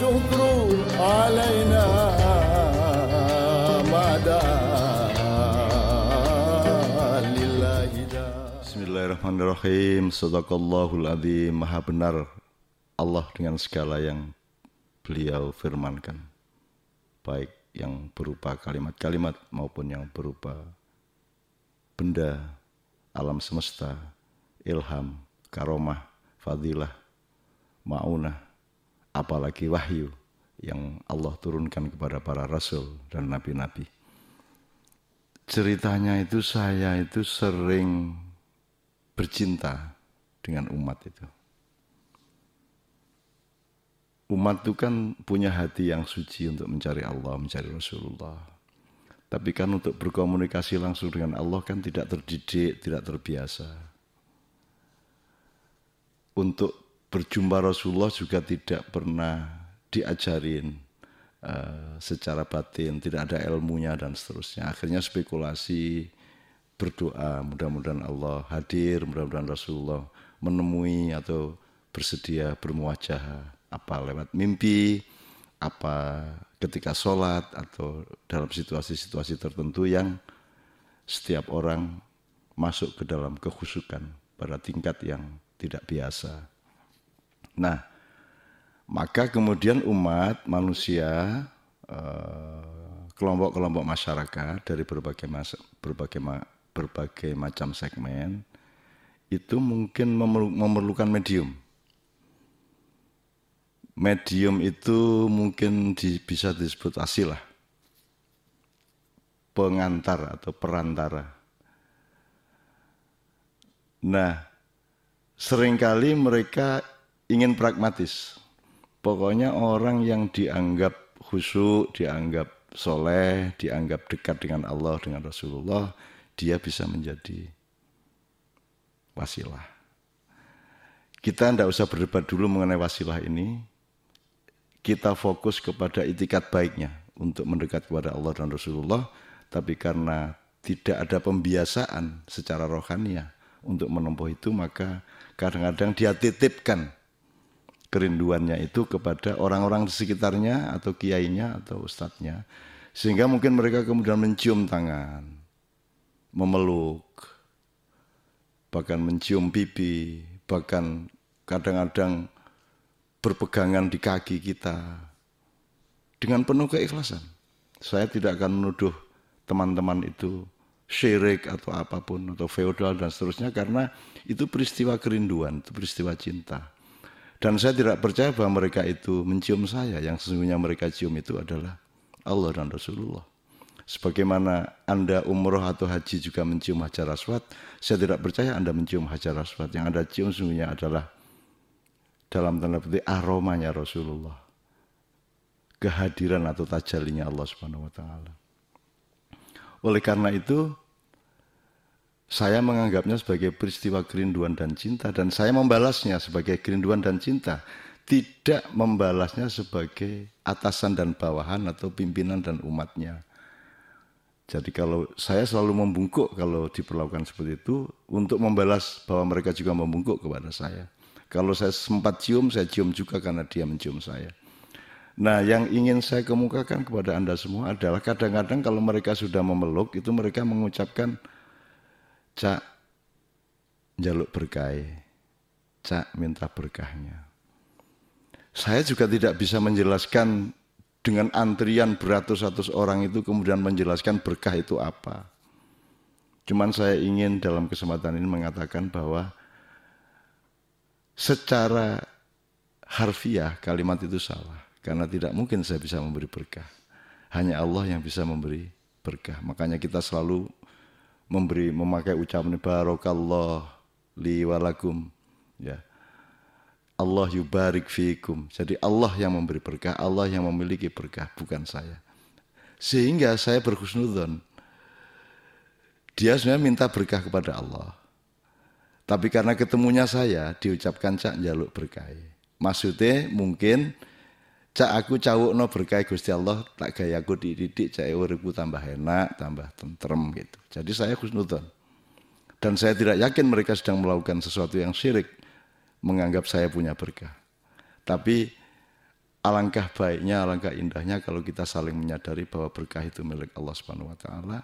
والشكر علينا ما دام لله دام Bismillahirrahmanirrahim. Sadaqallahul adzim. Maha benar Allah dengan segala yang beliau firmankan. Baik yang berupa kalimat-kalimat maupun yang berupa benda alam semesta, ilham, karomah, fadilah, maunah, apalagi wahyu yang Allah turunkan kepada para rasul dan nabi-nabi. Ceritanya itu saya itu sering bercinta dengan umat itu. Umat itu kan punya hati yang suci untuk mencari Allah, mencari Rasulullah. Tapi kan untuk berkomunikasi langsung dengan Allah kan tidak terdidik, tidak terbiasa. Untuk berjumpa Rasulullah juga tidak pernah diajarin uh, secara batin, tidak ada ilmunya dan seterusnya. Akhirnya spekulasi, berdoa, mudah-mudahan Allah hadir, mudah-mudahan Rasulullah menemui atau bersedia bermuajah apa lewat mimpi, apa ketika sholat atau dalam situasi-situasi tertentu yang setiap orang masuk ke dalam kekhusukan pada tingkat yang tidak biasa. Nah, maka kemudian umat manusia eh, kelompok-kelompok masyarakat dari berbagai mas, berbagai berbagai macam segmen itu mungkin memerlukan medium medium itu mungkin di, bisa disebut asilah pengantar atau perantara. Nah, sering kali mereka ingin pragmatis. Pokoknya orang yang dianggap khusyuk, dianggap soleh, dianggap dekat dengan Allah, dengan Rasulullah, dia bisa menjadi wasilah. Kita tidak usah berdebat dulu mengenai wasilah ini, kita fokus kepada itikat baiknya untuk mendekat kepada Allah dan Rasulullah, tapi karena tidak ada pembiasaan secara rohania untuk menempuh itu, maka kadang-kadang dia titipkan kerinduannya itu kepada orang-orang di sekitarnya atau kiainya atau ustadznya, sehingga mungkin mereka kemudian mencium tangan, memeluk, bahkan mencium pipi, bahkan kadang-kadang berpegangan di kaki kita dengan penuh keikhlasan. Saya tidak akan menuduh teman-teman itu syirik atau apa pun atau feodal dan seterusnya karena itu peristiwa kerinduan, itu peristiwa cinta. Dan saya tidak percaya bahwa mereka itu mencium saya, yang sesungguhnya mereka cium itu adalah Allah dan Rasulullah. Sebagaimana Anda umroh atau haji juga mencium hajar aswad, saya tidak percaya Anda mencium hajar aswad. Yang Anda cium sesungguhnya adalah dalam tanda petik aromanya Rasulullah. Kehadiran atau tajalinya Allah Subhanahu wa taala. Oleh karena itu saya menganggapnya sebagai peristiwa kerinduan dan cinta dan saya membalasnya sebagai kerinduan dan cinta, tidak membalasnya sebagai atasan dan bawahan atau pimpinan dan umatnya. Jadi kalau saya selalu membungkuk kalau diperlakukan seperti itu untuk membalas bahwa mereka juga membungkuk kepada saya. Kalau saya sempat cium, saya cium juga karena dia mencium saya. Nah, yang ingin saya kemukakan kepada Anda semua adalah kadang-kadang kalau mereka sudah memeluk, itu mereka mengucapkan, Cak, jaluk berkah, Cak, minta berkahnya. Saya juga tidak bisa menjelaskan dengan antrian beratus-ratus orang itu kemudian menjelaskan berkah itu apa. Cuman saya ingin dalam kesempatan ini mengatakan bahwa secara harfiah kalimat itu salah karena tidak mungkin saya bisa memberi berkah. Hanya Allah yang bisa memberi berkah. Makanya kita selalu memberi memakai ucapan barokallah li walakum ya. Allah yubarik fiikum. Jadi Allah yang memberi berkah, Allah yang memiliki berkah, bukan saya. Sehingga saya berhusnudzon. Dia sebenarnya minta berkah kepada Allah. Tapi karena ketemunya saya diucapkan cak jaluk berkah. Maksudnya mungkin cak aku cawuk no berkah Gusti Allah tak gaya aku dididik cak uripku tambah enak, tambah tentrem gitu. Jadi saya khusnudon. Dan saya tidak yakin mereka sedang melakukan sesuatu yang syirik menganggap saya punya berkah. Tapi alangkah baiknya, alangkah indahnya kalau kita saling menyadari bahwa berkah itu milik Allah Subhanahu wa taala.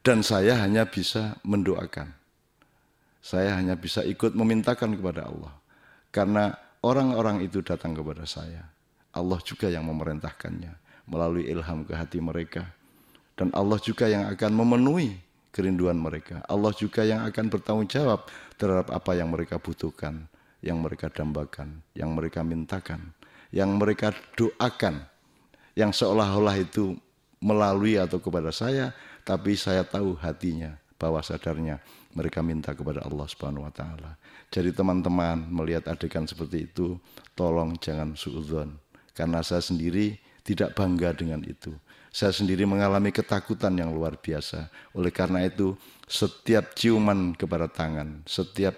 Dan saya hanya bisa mendoakan. Saya hanya bisa ikut memintakan kepada Allah. Karena orang-orang itu datang kepada saya. Allah juga yang memerintahkannya melalui ilham ke hati mereka. Dan Allah juga yang akan memenuhi kerinduan mereka. Allah juga yang akan bertanggung jawab terhadap apa yang mereka butuhkan, yang mereka dambakan, yang mereka mintakan, yang mereka doakan, yang seolah-olah itu melalui atau kepada saya, tapi saya tahu hatinya, bahwa sadarnya mereka minta kepada Allah Subhanahu wa taala. Jadi teman-teman melihat adegan seperti itu, tolong jangan suudzon karena saya sendiri tidak bangga dengan itu. Saya sendiri mengalami ketakutan yang luar biasa. Oleh karena itu, setiap ciuman kepada tangan, setiap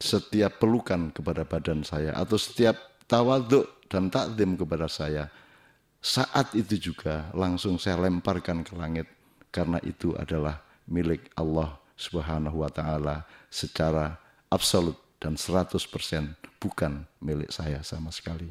setiap pelukan kepada badan saya atau setiap tawaduk dan takdim kepada saya, saat itu juga langsung saya lemparkan ke langit karena itu adalah milik Allah Subhanahu wa taala secara absolut dan 100% bukan milik saya sama sekali.